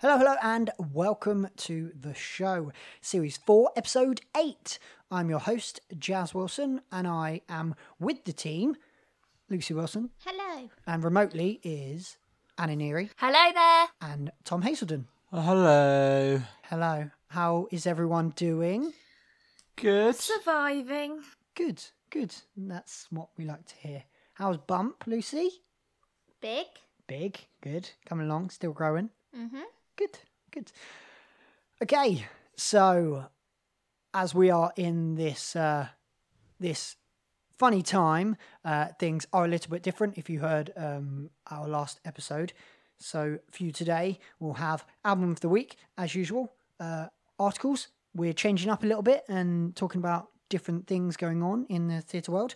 Podcast. Hello, hello, and welcome to the show, Series 4, Episode 8. I'm your host, Jazz Wilson, and I am with the team, Lucy Wilson, Hello. and remotely is Anna Neary Hello there. and Tom Hazelden. Oh, hello. Hello, how is everyone doing? Good. Surviving. Good, good. That's what we like to hear. How's Bump, Lucy? Big. Big, good. Coming along, still growing. Mm-hmm. Good, good. Okay, so as we are in this uh, this funny time, uh, things are a little bit different. If you heard um, our last episode, so for you today, we'll have album of the week as usual. Uh, articles. We're changing up a little bit and talking about different things going on in the theatre world.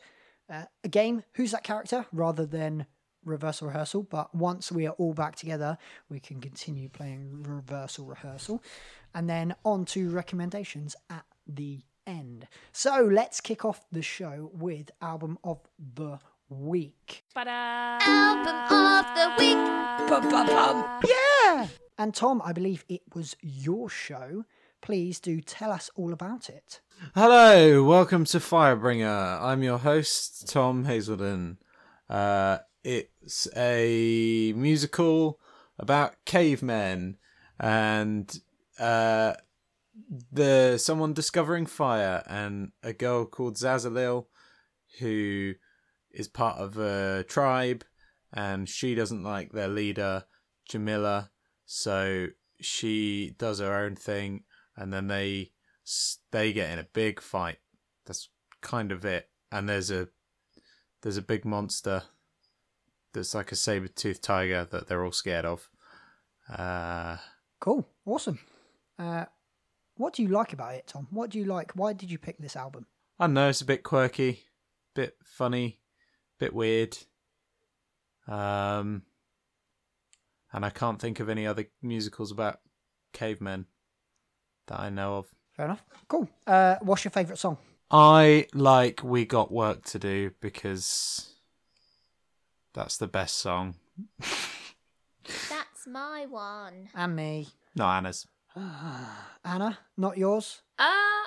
Uh, a game, who's that character, rather than reversal rehearsal. But once we are all back together, we can continue playing reversal rehearsal. And then on to recommendations at the end. So let's kick off the show with album of the week. Album of the week. Bum, bum, bum. Yeah! And Tom, I believe it was your show. Please do tell us all about it. Hello, welcome to Firebringer. I'm your host, Tom Hazelden. Uh, it's a musical about cavemen and uh, the someone discovering fire and a girl called Zazzalil who is part of a tribe and she doesn't like their leader Jemila. So she does her own thing and then they they get in a big fight. That's kind of it. And there's a there's a big monster that's like a saber-toothed tiger that they're all scared of uh Cool. Awesome. Uh, what do you like about it, Tom? What do you like? Why did you pick this album? I don't know, it's a bit quirky, bit funny, bit weird. Um and I can't think of any other musicals about cavemen that I know of. Fair enough. Cool. Uh, what's your favourite song? I like We Got Work to Do because that's the best song. That's my one. And me. No, Anna's. Anna, not yours. Uh,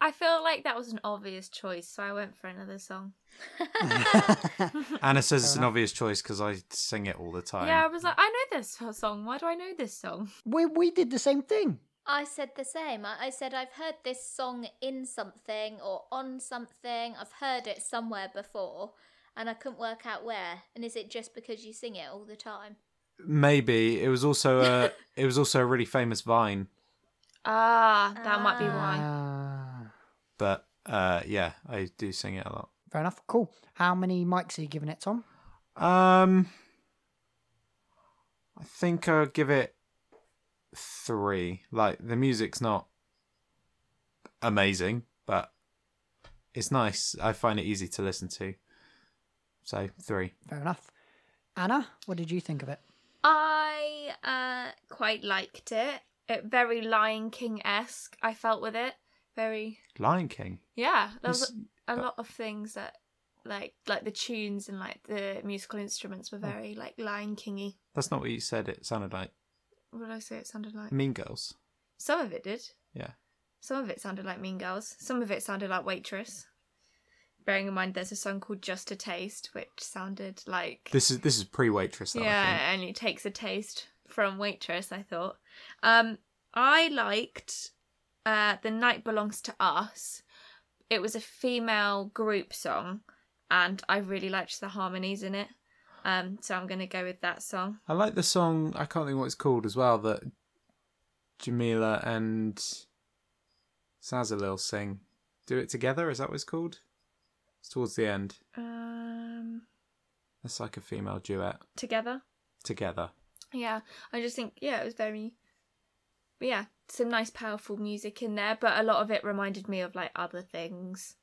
I feel like that was an obvious choice, so I went for another song. Anna says it's an obvious choice because I sing it all the time. Yeah, I was like, I know this song. Why do I know this song? We we did the same thing. I said the same. I, I said I've heard this song in something or on something. I've heard it somewhere before, and I couldn't work out where. And is it just because you sing it all the time? Maybe it was also a it was also a really famous Vine, Ah, that might be why. Ah, but uh, yeah, I do sing it a lot. fair enough. Cool. How many mics are you giving it, Tom? Um, I think I'll give it three. Like the music's not amazing, but it's nice. I find it easy to listen to. So three. Fair enough. Anna, what did you think of it? I uh quite liked it. It very Lion King esque. I felt with it very. Lion King. Yeah, there was a, a lot of things that like like the tunes and like the musical instruments were very like Lion Kingy. That's not what you said. It sounded like What did I say? It sounded like Mean Girls. some of it did. Yeah. Some of it sounded like Mean Girls. Some of it sounded like Waitress. Bearing in mind, there's a song called Just a Taste, which sounded like This is this is pre Waitress. though, I think. yeah, and it takes a taste from Waitress. I thought. Um, I liked uh, "The Night Belongs to Us." It was a female group song, and I really liked the harmonies in it. Um, so I'm gonna go with that song. I like the song. I can't think what it's called as well. That Jemila and Zazzalil sing. Do it together. Is that what it's called? It's towards the end. Um, It's like a female duet together. together. Yeah, I just think yeah, it was very yeah, some nice powerful music in there, but a lot of it reminded me of like other things.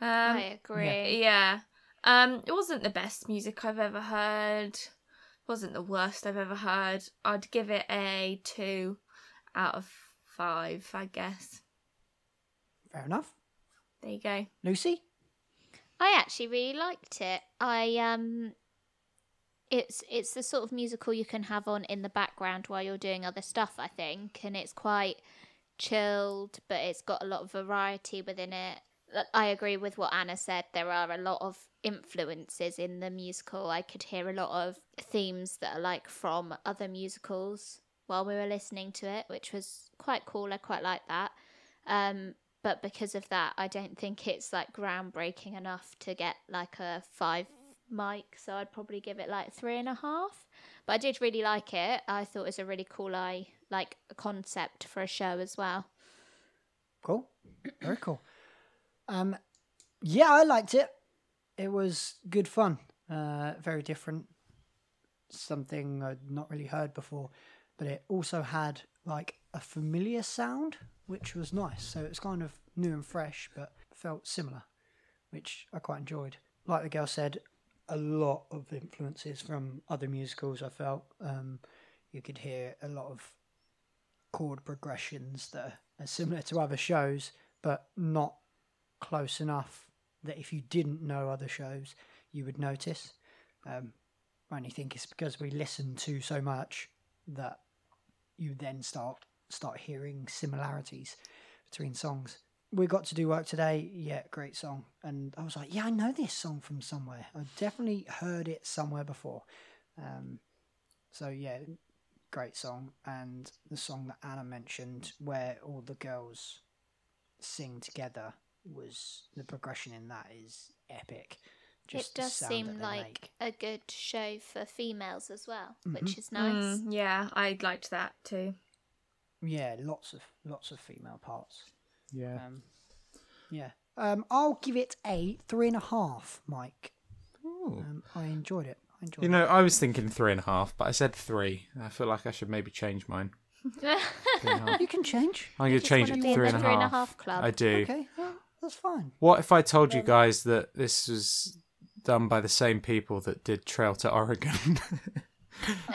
Um I agree. yeah. Um it wasn't the best music I've ever heard. It Wasn't the worst I've ever heard. I'd give it a 2 out of 5, I guess. Fair enough. There you go. Lucy? I actually really liked it. I um it's it's the sort of musical you can have on in the background while you're doing other stuff, I think, and it's quite chilled, but it's got a lot of variety within it. I agree with what Anna said. There are a lot of influences in the musical. I could hear a lot of themes that are like from other musicals while we were listening to it, which was quite cool. I quite like that. Um, but because of that, I don't think it's like groundbreaking enough to get like a five mic. So I'd probably give it like three and a half. But I did really like it. I thought it was a really cool eye, like a concept for a show as well. Cool. Very cool. Um, yeah, I liked it. It was good fun. Uh, very different. Something I'd not really heard before, but it also had like a familiar sound, which was nice. So it's kind of new and fresh, but felt similar, which I quite enjoyed. Like the girl said, a lot of influences from other musicals. I felt um, you could hear a lot of chord progressions that are similar to other shows, but not close enough that if you didn't know other shows, you would notice. Um, I only think it's because we listen to so much that you then start start hearing similarities between songs. We got to do work today. Yeah, great song. And I was like, yeah, I know this song from somewhere. I definitely heard it somewhere before. Um, so yeah, great song. And the song that Anna mentioned, where all the girls sing together, was the progression in that is epic. Just it the does sound seem that they like make. a good show for females as well, Mhm. which is nice. Mm, yeah, I liked that too. yeah, lots of lots of female parts. Yeah. Um, yeah. Um, I'll give it a three and a half, Mike. Um, I enjoyed it. I enjoyed You know, I was thinking three and a half, but I said three. I feel like I should maybe change mine. Three and a half. it. You can change. I'm going to change it be to in three the and a three and a half. half club. I do. Okay, well, that's fine. What if I told you guys that this was done by the same people that did Trail to Oregon?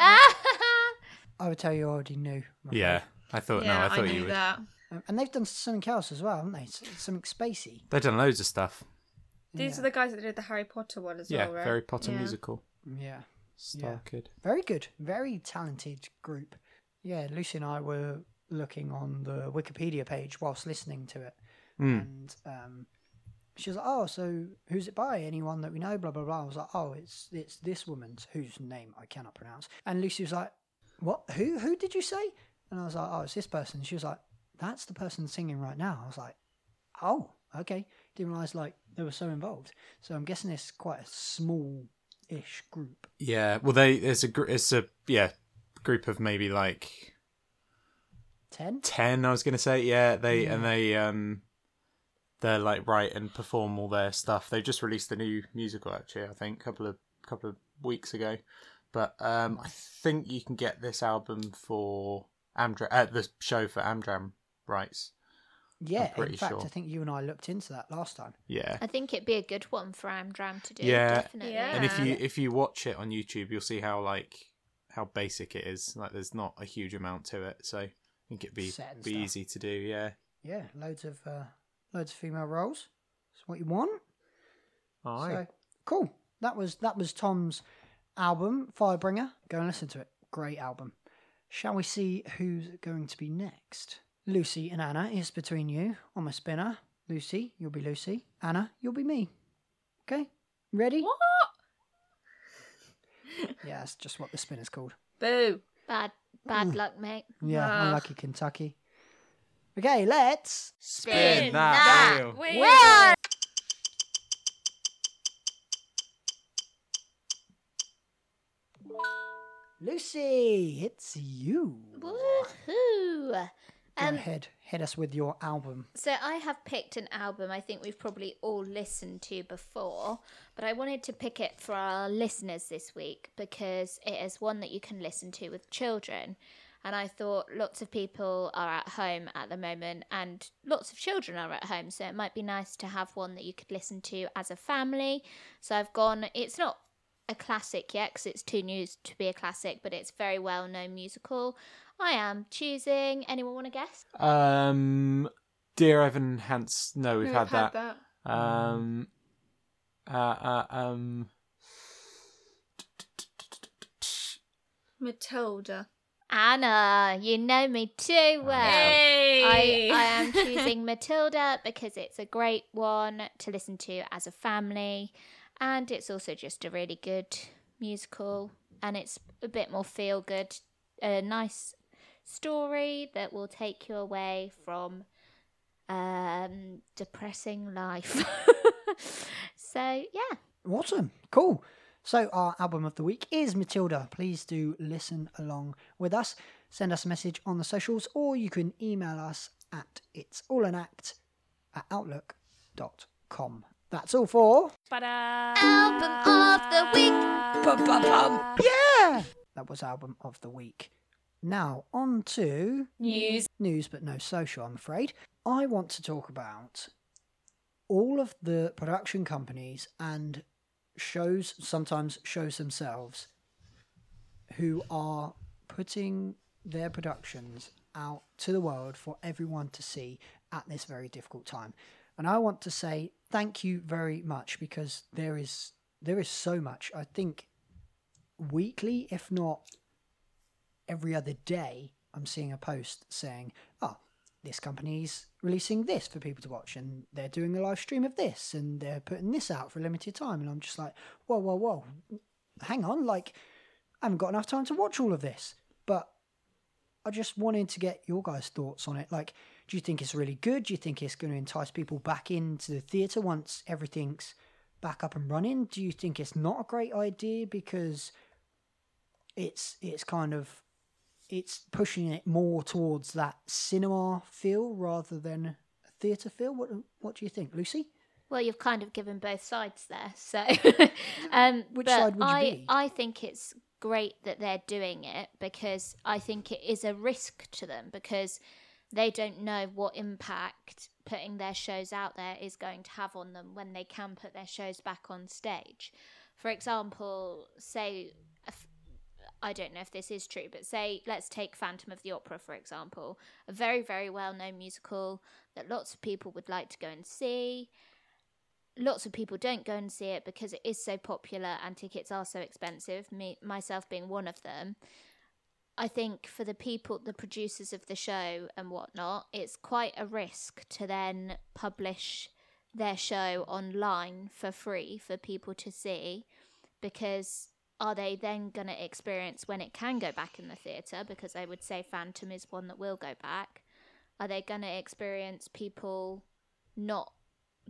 I would tell you I already knew. Yeah. I thought yeah, no, I thought knew you would. that. Um, and they've done something else as well, haven't they? Something spacey. They've done loads of stuff. These Yeah. are the guys that did the Harry Potter one as yeah, well, right? Harry Potter Yeah. musical. Yeah. Star Yeah. Kid. Very good. Very talented group. Yeah, Lucy and I were looking on the Wikipedia page whilst listening to it. Mm. And um, she was like, "Oh, so who's it by? Anyone that we know?" Blah blah blah. I was like, "Oh, it's it's this woman's whose name I cannot pronounce." And Lucy was like, "What? Who? Who did you say?" And I was like, "Oh, it's this person." She was like, "That's the person singing right now." I was like, "Oh, okay." Didn't realize like they were so involved. So I'm guessing it's quite a small-ish group. Yeah, well, they it's a it's a yeah group of maybe like Ten. ten. I was gonna say yeah. They Yeah. and they um they're like write and perform all their stuff. They just released a new musical actually. I think a couple of couple of weeks ago, but um I think you can get this album for Amdram uh, the show for Amdram rights. Yeah, in fact, sure. I think you and I looked into that last time. Yeah. I think it'd be a good one for Amdram to do. Yeah. definitely. Yeah. And if you if you watch it on YouTube, you'll see how like how basic it is. Like there's not a huge amount to it, so I think it'd be be stuff. easy to do. Yeah. Yeah, loads of uh, loads of female roles. That's what you want. So cool. That was that was Tom's album, Firebringer. Go and listen to it. Great album. Shall we see who's going to be next? Lucy and Anna is between you on my spinner. Lucy, you'll be Lucy. Anna, you'll be me. Okay? Ready? What? Yeah, that's just what the spinner's called. Boo. Bad bad luck, mate. Yeah, Ah. unlucky Kentucky. Okay, let's Spin that wheel. Wheel. Lucy, it's you. Woohoo! Go Um, ahead, hit us with your album. So I have picked an album I think we've probably all listened to before, but I wanted to pick it for our listeners this week because it is one that you can listen to with children. And I thought lots of people are at home at the moment and lots of children are at home, so it might be nice to have one that you could listen to as a family. So I've gone, it's not a classic yet because it's too new to be a classic, but it's a very well known musical. I am choosing, anyone want to guess? Um, Dear Evan Hans. No, we've We've had, had that. that. Um, uh, uh, um, Matilda. Anna, you know me too well. I, I am choosing Matilda because it's a great one to listen to as a family, and it's also just a really good musical, and it's a bit more feel good, a nice story that will take you away from um, depressing life. so yeah, Awesome. Cool. So, our album of the week is Matilda. Please do listen along with us. Send us a message on the socials, or you can email us at it's all an act at outlook.com. That's all for. album of the week. Bum-bum-bum. Yeah! That was album of the week. Now, on to News. news but no social, I'm afraid. I want to talk about all of the production companies and shows, sometimes shows themselves, who are putting their productions out to the world for everyone to see at this very difficult time. And I want to say thank you very much because there is there is so much. I think weekly, if not every other day, I'm seeing a post saying, "Oh, this company's releasing this for people to watch, and they're doing a live stream of this, and they're putting this out for a limited time." And I'm just like, "Whoa, whoa, whoa! Hang on! Like, I haven't got enough time to watch all of this." But I just wanted to get your guys' thoughts on it. Like, do you think it's really good? Do you think it's going to entice people back into the theatre once everything's back up and running? Do you think it's not a great idea because it's it's kind of it's pushing it more towards that cinema feel rather than a theatre feel? What what do you think, Lucy? Well, you've kind of given both sides there. So, um, Which side would you I, be? I think it's great that they're doing it because I think it is a risk to them because they don't know what impact putting their shows out there is going to have on them when they can put their shows back on stage. For example, say I don't know if this is true, but say let's take Phantom of the Opera for example, a very very well known musical that lots of people would like to go and see. Lots of people don't go and see it because it is so popular and tickets are so expensive me myself being one of them. I think for the people the producers of the show and whatnot it's quite a risk to then publish their show online for free for people to see because are they then going to experience when it can go back in the theatre because i would say phantom is one that will go back are they going to experience people not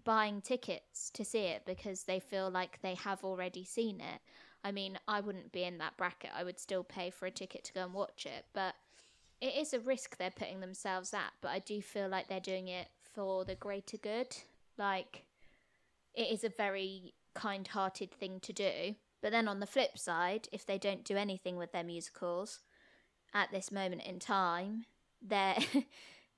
buying tickets to see it because they feel like they have already seen it. I mean, I wouldn't be in that bracket. I would still pay for a ticket to go and watch it, but it is a risk they're putting themselves at, but I do feel like they're doing it for the greater good. Like it is a very kind-hearted thing to do. But then on the flip side, if they don't do anything with their musicals at this moment in time, they're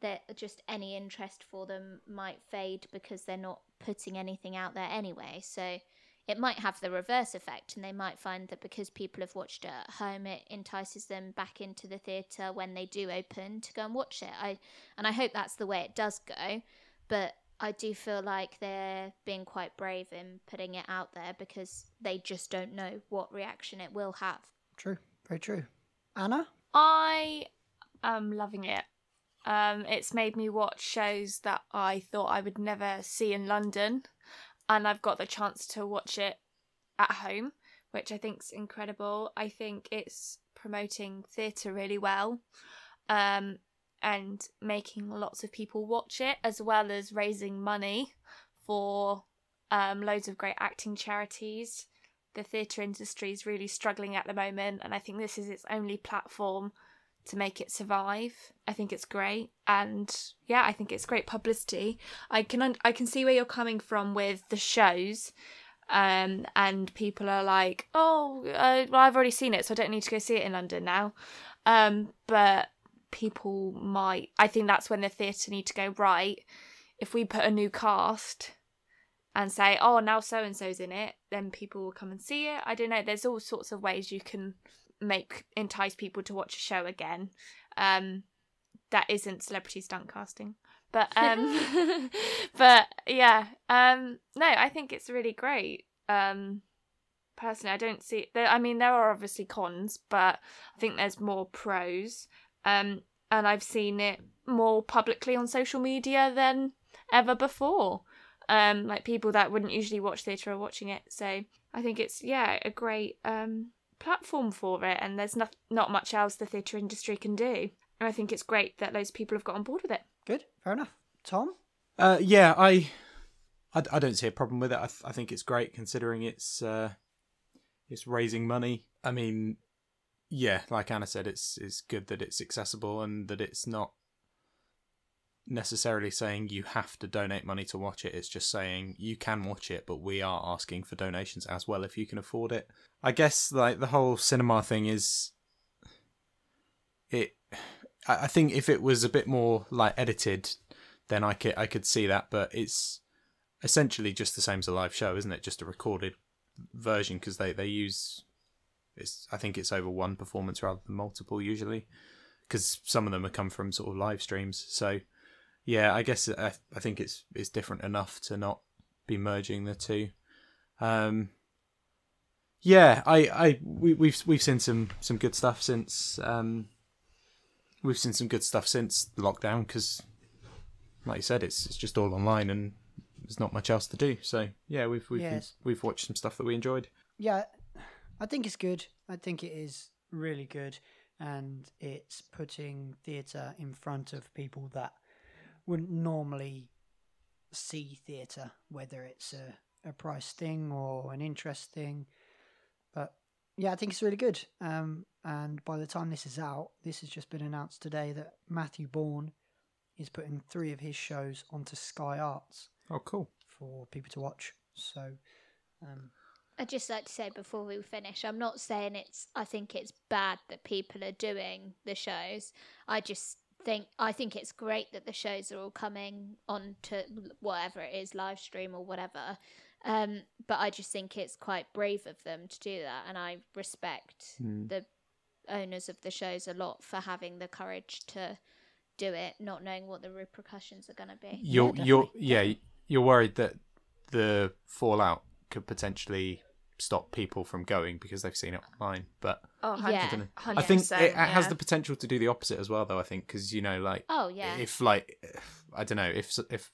just any interest for them might fade because they're not putting anything out there anyway. So it might have the reverse effect, and they might find that because people have watched it at home, it entices them back into the theatre when they do open to go and watch it. I and I hope that's the way it does go, but I do feel like they're being quite brave in putting it out there because they just don't know what reaction it will have. True, very true. Anna, I am loving it. Um, it's made me watch shows that I thought I would never see in London, and I've got the chance to watch it at home, which I think's incredible. I think it's promoting theatre really well, um, and making lots of people watch it, as well as raising money for um, loads of great acting charities. The theatre industry is really struggling at the moment, and I think this is its only platform to make it survive. I think it's great, and yeah, I think it's great publicity. I can un- I can see where you're coming from with the shows, um, and people are like, oh, uh, well, I've already seen it, so I don't need to go see it in London now. Um, but people might. I think that's when the theatre need to go right. If we put a new cast and say, oh, now so and so's in it, then people will come and see it. I don't know. There's all sorts of ways you can make entice people to watch a show again. Um, that isn't celebrity stunt casting, but um, but yeah, um, no, I think it's really great. Um, personally. I don't see. I mean, there are obviously cons, but I think there's more pros. Um, and I've seen it more publicly on social media than ever before. Um, like people that wouldn't usually watch theatre are watching it. So I think it's yeah a great um platform for it, and there's not not much else the theatre industry can do. And I think it's great that those people have got on board with it. Good, fair enough. Tom? Uh, yeah, I, I, I don't see a problem with it. I, th- I think it's great considering it's uh, it's raising money. I mean, yeah, like Anna said, it's it's good that it's accessible and that it's not necessarily saying you have to donate money to watch it. It's just saying you can watch it, but we are asking for donations as well if you can afford it. I guess like the whole cinema thing is it I think if it was a bit more like edited, then I could I could see that. But it's essentially just the same as a live show, isn't it? Just a recorded version because they they use it's I think it's over one performance rather than multiple usually because some of them have come from sort of live streams. So yeah, I guess I, I think it's it's different enough to not be merging the two. Um, yeah, I, I we, we've we've seen some some good stuff since um, we've seen some good stuff since the lockdown because, like you said, it's it's just all online and there's not much else to do. So yeah, we've we've Yes. we've watched some stuff that we enjoyed. Yeah, I think it's good. I think it is really good, and it's putting theatre in front of people that wouldn't normally see theatre, whether it's a, a price thing or an interest thing. But yeah, I think it's really good. Um, and by the time this is out, this has just been announced today that Matthew Bourne is putting three of his shows onto Sky Arts Oh, cool. for people to watch. So, um, I'd just like to say before we finish, I'm not saying it's. I think it's bad that people are doing the shows. I just think I think it's great that the shows are all coming on to whatever it is, live stream or whatever. Um, but I just think it's quite brave of them to do that, and I respect the owners of the shows a lot for having the courage to do it, not knowing what the repercussions are going to be. You're Yeah, you're yeah you're worried that the fallout could potentially stop people from going because they've seen it online, but Oh, Yeah. 100%, I think it, it has the potential to do the opposite as well, though. I think because you know, like, Oh yeah, if like, I don't know, if if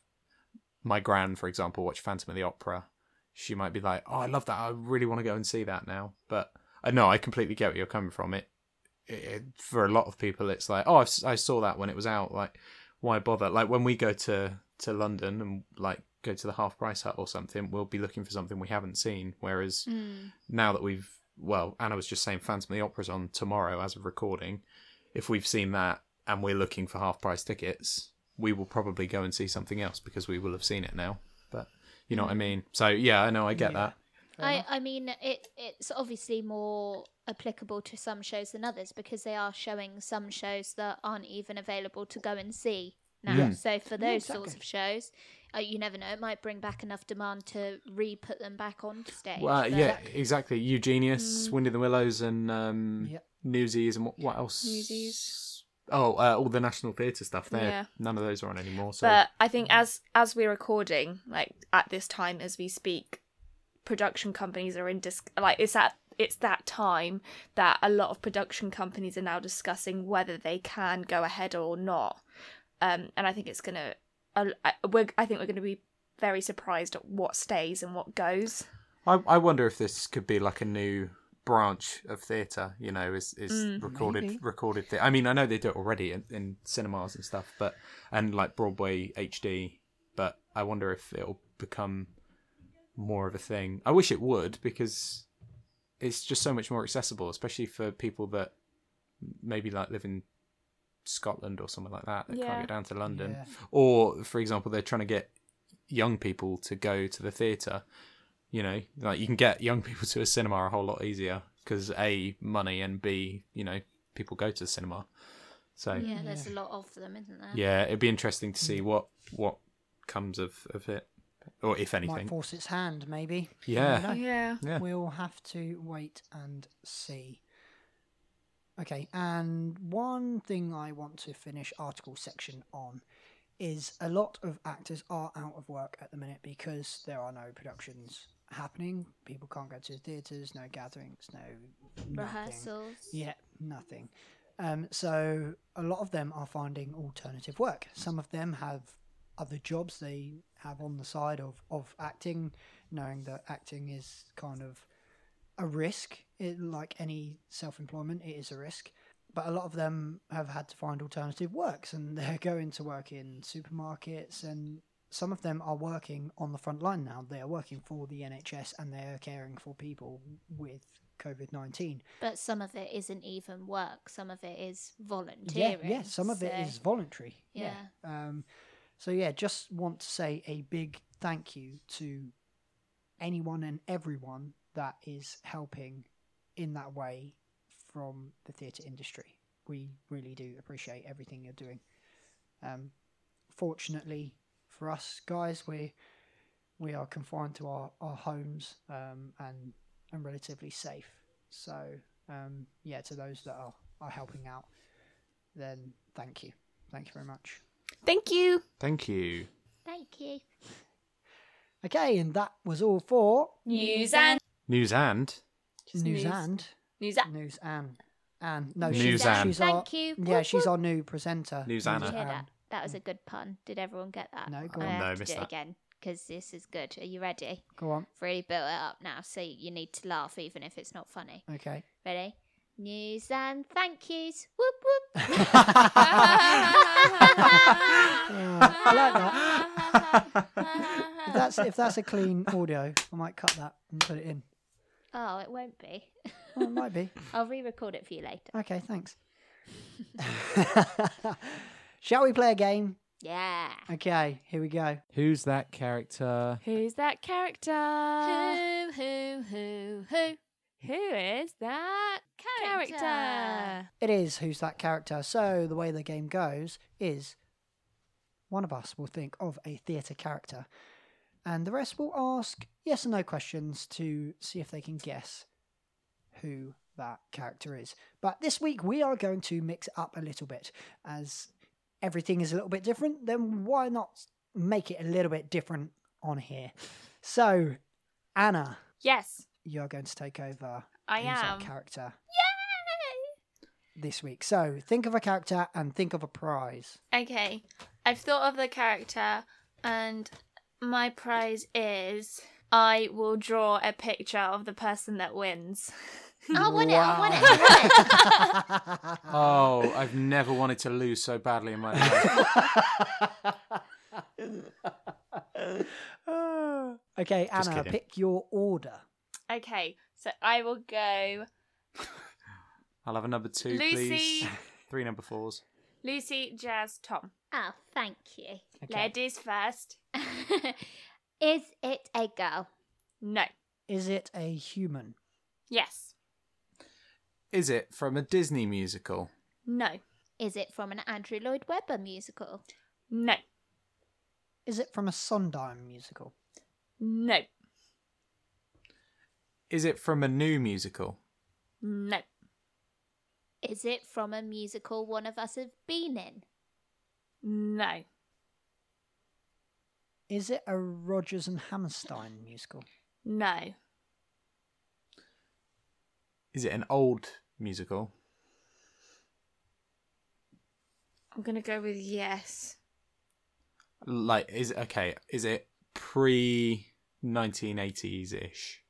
my gran, for example, watched Phantom of the Opera, she might be like, "Oh, I love that. I really want to go and see that now." But uh, I know I completely get where you're coming from. It, it, it for a lot of people, it's like, "Oh, I've, si saw that when it was out. Like, why bother?" Like when we go to to London and like go to the half price hut or something, we'll be looking for something we haven't seen. Whereas Mm. now that we've well, Anna was just saying Phantom of the Opera's on tomorrow as of recording. If we've seen that and we're looking for half price tickets, we will probably go and see something else because we will have seen it now. But you know what I mean? So yeah, I know I get Yeah. that. I. I mean, it it's obviously more applicable to some shows than others because they are showing some shows that aren't even available to go and see now. Yeah. So for Yeah, those sorts of shows, uh, you never know, it might bring back enough demand to re-put them back on stage. Well, but- yeah, exactly. Eugenius, Wind in the Willows, and um, Yep. Newsies, and what, what else? Newsies. Oh, uh, all the National Theatre stuff. There, Yeah. none of those are on anymore. So But I think as as we're recording, like at this time as we speak, production companies are in dis- like it's at it's that time that a lot of production companies are now discussing whether they can go ahead or not. Um, and I think it's gonna, uh, I- we're, I think we're gonna be very surprised at what stays and what goes. I, I wonder if this could be like a new branch of theatre. You know, is is Mm, recorded maybe. recorded. Th- I mean, I know they do it already in, in cinemas and stuff, but and like Broadway HD. But I wonder if it'll become more of a thing. I wish it would because it's just so much more accessible, especially for people that maybe like live in Scotland or somewhere like that that Yeah. can't get down to London. Yeah. Or, for example, they're trying to get young people to go to the theatre. You know, like you can get young people to a cinema a whole lot easier because a money and b you know people go to the cinema. So yeah, yeah, there's a lot of them, isn't there? Yeah, it'd be interesting to see mm. what what comes of of it, or if anything. Might anything. force its hand, maybe. Yeah. Yeah. Yeah. We'll have to wait and see. Okay, and one thing I want to finish article section on is a lot of actors are out of work at the minute because there are no productions happening. People can't go to the theatres, no gatherings, no nothing. Rehearsals. Yeah, nothing. Um, so a lot of them are finding alternative work. Some of them have other jobs they have on the side of, of acting, knowing that acting is kind of a risk. It, like any self employment, it is a risk. But a lot of them have had to find alternative works and they're going to work in supermarkets and some of them are working on the front line now. They are working for the NHS and they're caring for people with COVID 19. But some of it isn't even work. Some of it is volunteering. yeah, yeah some of it so- is voluntary. Yeah. Yeah. Um, so yeah, just want to say a big thank you to anyone and everyone that is helping in that way from the theatre industry. We really do appreciate everything you're doing. Um, fortunately for us guys, we we are confined to our, our homes um, and and relatively safe. So um, yeah, to those that are, are helping out, then thank you, thank you very much. Thank you. Thank you. Thank you. Okay, and that was all for News and News and Just news, news. and news and news and and no News she's, and. she's our, Thank you. yeah Whoop, she's whoop. our new presenter. News Did you hear that? That was a good pun. Did everyone get that? No, go oh, I on. have No, to missed do it that. again because this is good. Are you ready? Go on. I've really built it up now, so you need to laugh even if it's not funny. Okay. Ready? News and thank yous. Whoop whoop. I like that. If that's if that's a clean audio, I might cut that and put it in. Oh, it won't be. Oh, it might be. I'll re-record it for you later. Okay, thanks. Shall we play a game? Yeah. Okay, here we go. Who's that character? Who's that character? Who who who who? Who is that character? It is who's that character. So the way the game goes is one of us will think of a theatre character, and the rest will ask yes and no questions to see if they can guess who that character is. But this week we are going to mix it up a little bit as everything is a little bit different. Then why not make it a little bit different on here? So, Anna, Yes, you're going to take over. I am. character Yay! this week. So think of a character and think of a prize. Okay, I've thought of the character, and my prize is I will draw a picture of the person that wins. I want it. I want it. I want it. Oh, I've never wanted to lose so badly in my life. okay, Just Anna, kidding. pick your order. okay, so I will go I'll have a number two, Lucy. please. Three number fours. Lucy, Jazz, Tom. Oh, thank you. Okay. Ladies first. Is it a girl? No. Is it a human? Yes. Is it from a Disney musical? No. Is it from an Andrew Lloyd Webber musical? No. Is it from a Sondheim musical? No. Is it from a new musical? No. Is it from a musical one of us have been in? No. Is it a Rodgers and Hammerstein musical? No. Is it an old musical? I'm gonna go with yes. Like, is it okay? Is it pre 1980s ish?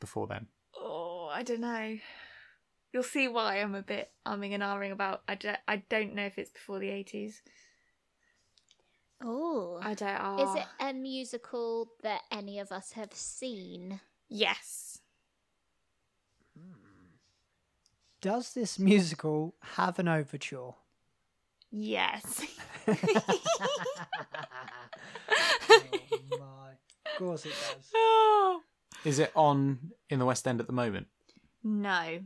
Before then? Oh, I don't know. You'll see why I'm a bit umming and ahhing about. I don't, I don't know if it's before the 80s. Oh. I don't. Ah. Is Oh. it a musical that any of us have seen? Yes. Hmm. Does this musical have an overture? Yes. oh my. Of course it does. Is it on in the West End at the moment? no.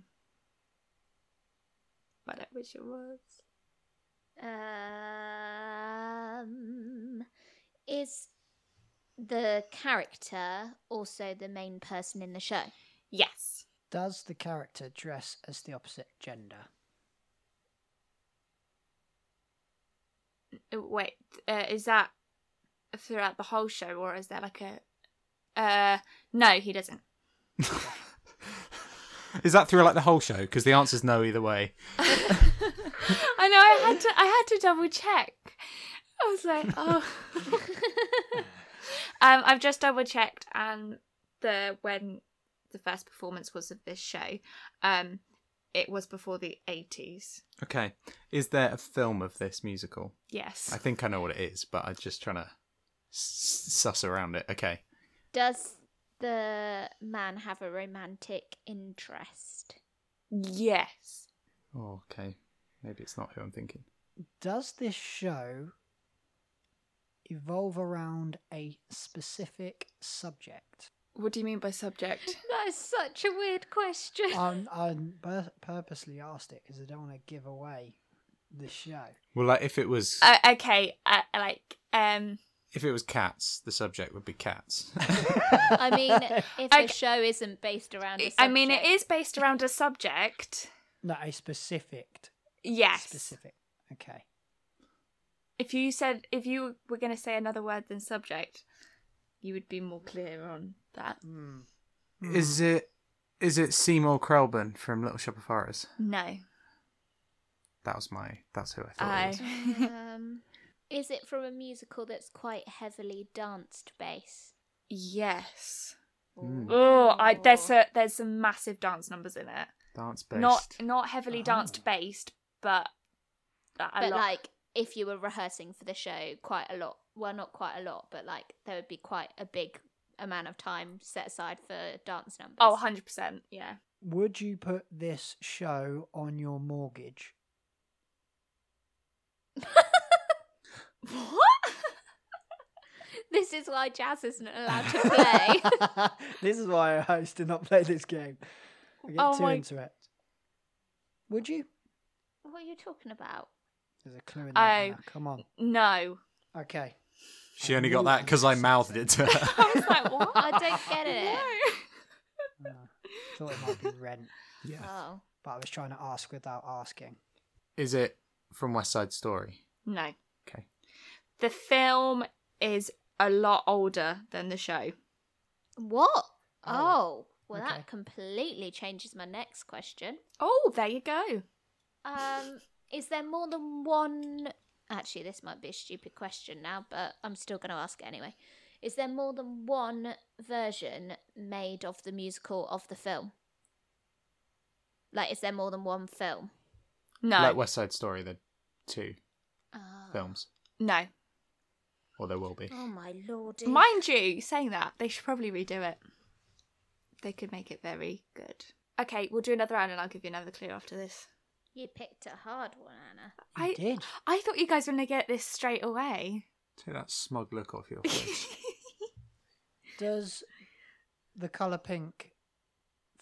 But I wish it was. Um, is the character also the main person in the show? Yes. Does the character dress as the opposite gender? Uh, Wait, uh, is that throughout the whole show, or is there like a Uh, no, he doesn't. Is that through like the whole show? Because the answer's no either way. I know. I had to. I had to double check. I was like, oh. um, I've just double checked, and the when the first performance was of this show, um, it was before the eighties. Okay. Is there a film of this musical? Yes. I think I know what it is, but I'm just trying to s- suss around it. Okay. Does the man have a romantic interest? Yes. Oh, okay. Maybe it's not who I'm thinking. Does this show evolve around a specific subject? What do you mean by subject? That is such a weird question. I'm, I'm pur- purposely asked it because I don't want to give away the show. Well, like if it was uh, okay. Uh, like um. If it was cats, the subject would be cats. I mean, if Okay. the show isn't based around a I mean, it subject- is based around a subject. Not a specific. Yes. Specific. Okay. If you said if you were going to say another word than subject, you would be more clear on that. Hmm. is it is it Seymour Krelborn from Little Shop of Horrors? No. That was my. That's who I thought I. it was. um, is it from a musical that's quite heavily danced based? yes. Mm. Oh, I there's a, there's some massive dance numbers in it. Dance based. Not not heavily Oh. danced based, but a but lot. like, if you were rehearsing for the show, quite a lot. Well, not quite a lot, but like there would be quite a big amount of time set aside for dance numbers. oh, 100 percent. Yeah. Would you put this show on your mortgage? What? this is why jazz isn't allowed to play. this is why I host did not play this game. I get Oh too my- into it. Would you? what are you talking about? There's a clue in there. Oh. Anna. Come on. No. Okay. She only got that because I mouthed it to her. I was like, what? I don't get it. Uh, thought it might be rent, yeah. Oh, but I was trying to ask without asking. Is it from West Side Story? No. Okay. The film is a lot older than the show. what? Oh, Oh, well, okay. that completely changes my next question. Oh, there you go. Um, is there more than one? Actually, this might be a stupid question now, but I'm still going to ask it anyway. Is there more than one version made of the musical of the film? Like, is there more than one film? No. Like West Side Story, the two Ah. films, no. Or there will be. Oh my lordy! Mind you, saying that, they should probably redo it. They could make it very good. Okay, we'll do another round and I'll give you another clue after this. You picked a hard one, Anna. You I did. I thought you guys were gonna get this straight away. Take that smug look off your face. Does the color pink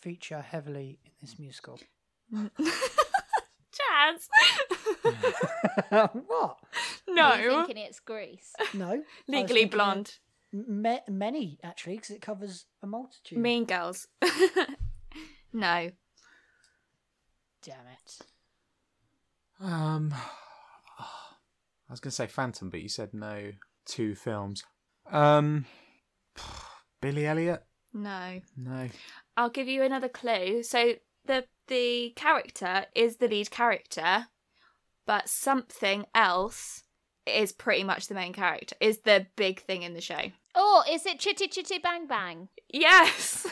feature heavily in this musical? Jazz. what? Are you no. thinking it's Grease. No. Legally blonde. ma- many actually, because it covers a multitude. Mean girls. no. Damn it. um, I was gonna say Phantom, but you said no. Two films. Um, Billy Elliot. No. No. I'll give you another clue. So the the character is the lead character, but something else is pretty much the main character. Is the big thing in the show. Oh, is it Chitty Chitty Bang Bang? Yes.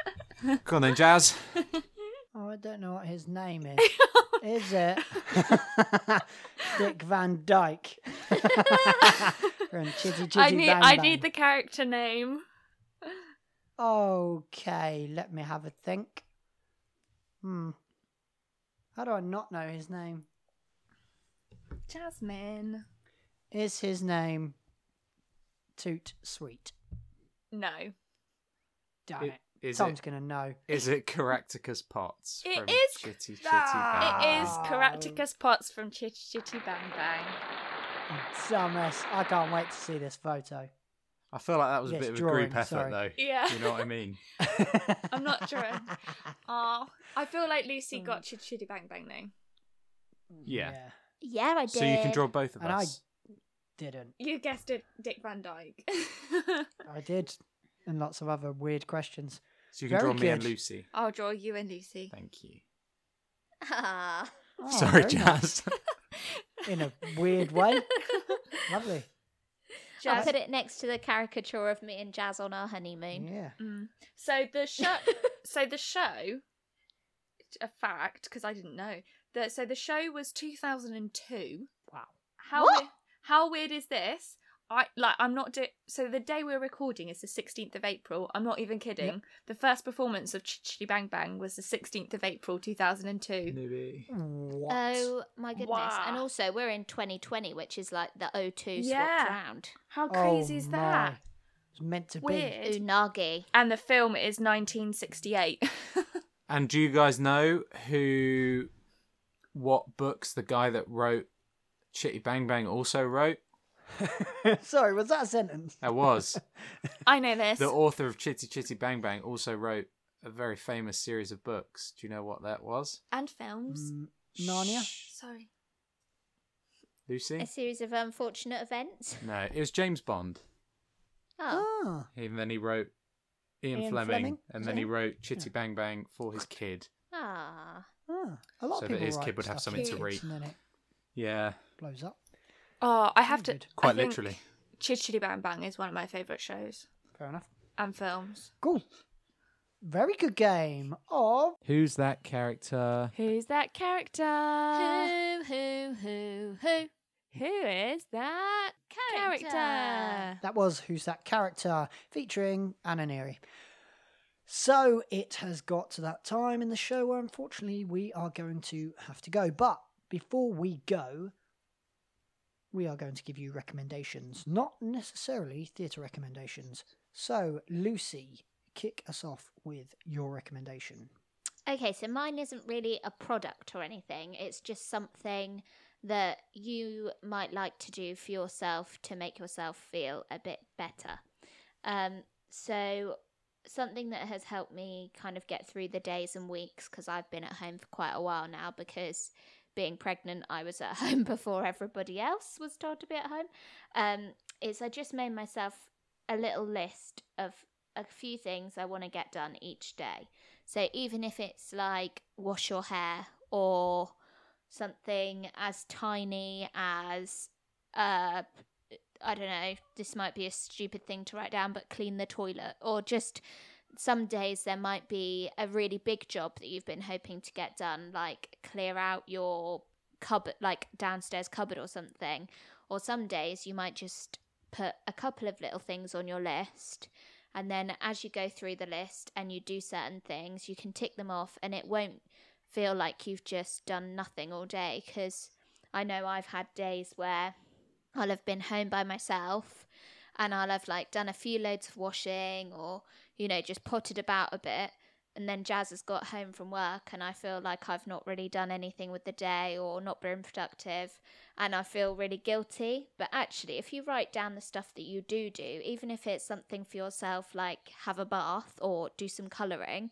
Go on then, Jazz. Oh, I don't know what his name is. is it Dick Van Dyke? From Chitty Chitty I need Bang I Bang. need the character name. Okay, let me have a think. Hmm. How do I not know his name? Jasmine. Is his name Toot Sweet? No. Damn It- it. is Tom's it- gonna know. Is it Caractacus Potts? It from is- Chitty Chitty. Bang? It is Caractacus Potts from Chitty Chitty Bang Bang. Dumbass. I can't wait to see this photo. I feel like that was a bit of a drawing, group effort, sorry. though. Yeah. You know what I mean? I'm not sure. Oh, I feel like Lucy got mm. Chitty Chitty Bang Bang though. Yeah. Yeah, I did. So you can draw both of us. And I- Didn't. You guessed it, Dick Van Dyke. I did. and lots of other weird questions. So you can Very draw me and. Lucy. I'll draw you and Lucy. Thank you. Ah. Oh, Sorry, very nice. Jazz. In a weird way. Lovely. I'll put it next to the caricature of me and Jazz on our honeymoon. Yeah. So the show, so the show, a fact because I didn't know that. So the show was 2002. Wow. How What? we- how weird is this? I like. I'm not. Do- so the day we're recording is the 16th of April. I'm not even kidding. The first performance of Ch- Chitty Bang Bang was the 16th of April 2002. Maybe. What? Oh my goodness. Wow. And also, we're in 2020, which is like the O2 Yeah. swapped round. How crazy Oh is my. that? It's meant to Weird. Unagi. And the film is 1968. And do you guys know who, what books the guy that wrote Chitty Bang Bang also wrote? Sorry, was that a sentence? That was I know this. the author of Chitty Chitty Bang Bang also wrote a very famous series of books. Do you know what that was? and films. Mm, Narnia? Sorry. Lucy? A series of unfortunate events. No, it was James Bond. Oh. Ah. And then he wrote Ian, Ian Fleming, Fleming, and then it he wrote Chitty Bang Bang for his kid. Ah. Ah. A lot So of that people his write kid would have stuff something to read. And then it Yeah, blows up. Oh, I have to. Quite I literally. Chitty Chitty Bang Bang is one of my favourite shows Fair enough. and films. Cool. Very good game of Who's that character? Who's that character? Who, who, who, who? Who is that character? That was Who's That Character featuring Anna Neary. So it has got to that time in the show where unfortunately we are going to have to go. But before we go, we are going to give you recommendations, not necessarily theatre recommendations. So, Lucy, kick us off with your recommendation. Okay, so mine isn't really a product or anything. It's just something that you might like to do for yourself to make yourself feel a bit better. Um, so something that has helped me kind of get through the days and weeks because I've been at home for quite a while now because being pregnant I was at home before everybody else was told to be at home. Um, is I just made myself a little list of a few things I want to get done each day. So even if it's like wash your hair or something as tiny as uh I don't know, this might be a stupid thing to write down, but clean the toilet. Or just some days there might be a really big job that you've been hoping to get done, like clear out your cupboard, like downstairs cupboard or something. Or some days you might just put a couple of little things on your list. And then as you go through the list and you do certain things you can tick them off and it won't feel like you've just done nothing all day. Because i know i've had days where i'll have been home by myself and i'll have like done a few loads of washing or you know just potted about a bit. And then jazz has got home from work and i feel like i've not really done anything with the day or not been productive. And i feel really guilty. But actually if you write down the stuff that you do do even if it's something for yourself like have a bath or do some colouring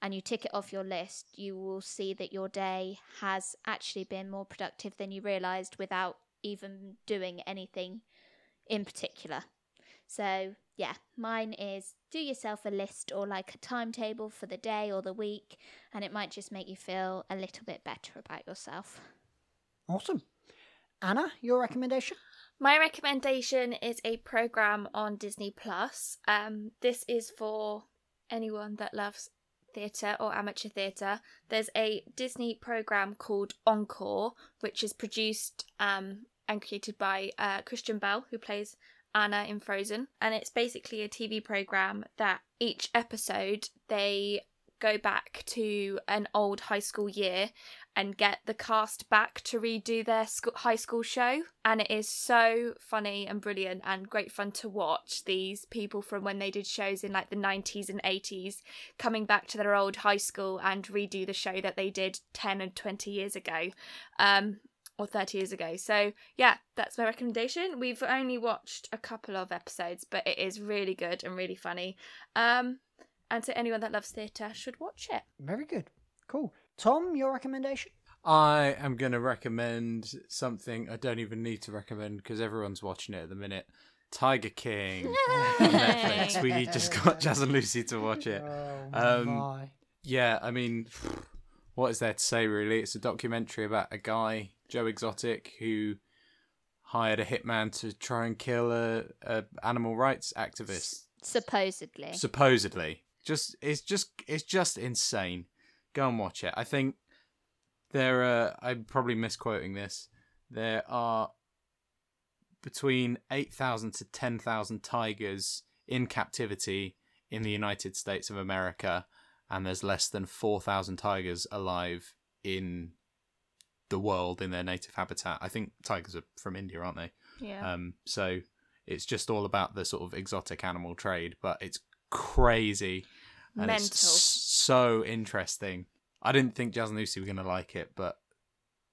and you tick it off your list you will see that your day has actually been more productive than you realised without even doing anything in particular so, yeah, mine is do yourself a list or like a timetable for the day or the week, and it might just make you feel a little bit better about yourself. Awesome. Anna, your recommendation? My recommendation is a program on Disney Plus. Um, this is for anyone that loves theatre or amateur theatre. There's a Disney program called Encore, which is produced um, and created by uh, Kristen Bell, who plays Anna in Frozen. And it's basically a TV program that each episode they go back to an old high school year and get the cast back to redo their high school show. And it is so funny and brilliant and great fun to watch these people from when they did shows in like the 90s and 80s coming back to their old high school and redo the show that they did 10 and 20 years ago. Um, or 30 years ago. So, yeah, that's my recommendation. We've only watched a couple of episodes, but it is really good and really funny. Um, and so, anyone that loves theatre should watch it. Very good. Cool. Tom, your recommendation? I am going to recommend something I don't even need to recommend because everyone's watching it at the minute. Tiger King on Netflix. We just got Jazz and Lucy to watch it. Oh Um, my. Yeah, I mean, what is there to say really? It's a documentary about a guy, Joe Exotic, who hired a hitman to try and kill a, a animal rights activist. Supposedly. Supposedly, just it's just it's just insane. Go and watch it. I think there are. I'm probably misquoting this. There are between eight thousand to ten thousand tigers in captivity in the United States of America, and there's less than four thousand tigers alive in the world in their native habitat. I think tigers are from India, aren't they? Yeah. Um, so it's just all about the sort of exotic animal trade, but it's crazy and Mental. it's so interesting. I didn't think Jazz and Lucy were going to like it, but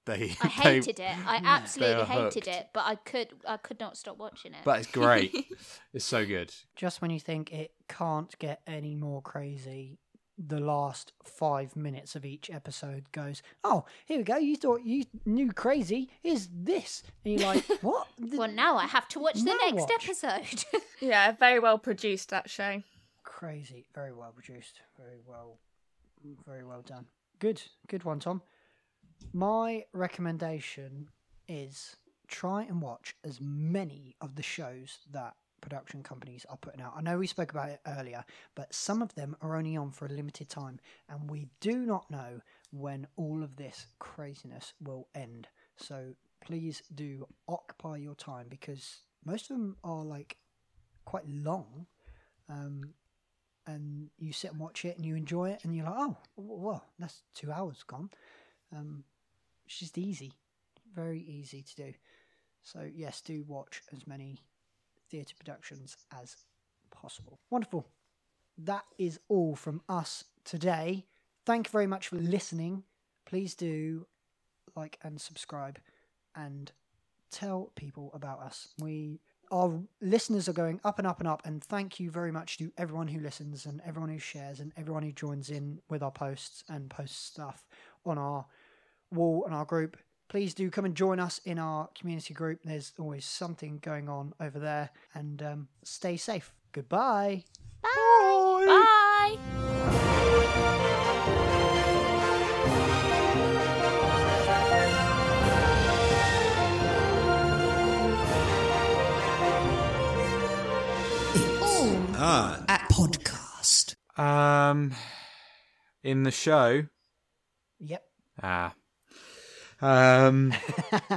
they. I they- hated it. I absolutely hated hooked. it, but I could I could not stop watching it. But it's great. it's so good. Just when you think it can't get any more crazy, the last five minutes of each episode goes, Oh, here we go. You thought you knew crazy. Here's this. And you're like, What? The- well, now I have to watch the Now next watch. episode. yeah, very well produced that show. crazy. Very well produced. Very well. Very well done. Good. Good one, Tom. My recommendation is try and watch as many of the shows that production companies are putting out. I know we spoke about it earlier, but some of them are only on for a limited time, and we do not know when all of this craziness will end. So please do occupy your time because most of them are like quite long. Um, and you sit and watch it and you enjoy it and you're like, oh, well, that's two hours gone. Um, it's just easy, very easy to do. So yes, do watch as many theatre productions as possible. Wonderful. That is all from us today. Thank you very much for listening. Please do like and subscribe and tell people about us. We our listeners are going up and up and up and thank you very much to everyone who listens and everyone who shares and everyone who joins in with our posts and posts stuff on our wall and our group please do come and join us in our community group. There's always something going on over there. And um, stay safe. Goodbye. Bye. on at podcast. Um, in the show, yep. Ah, um,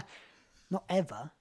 not ever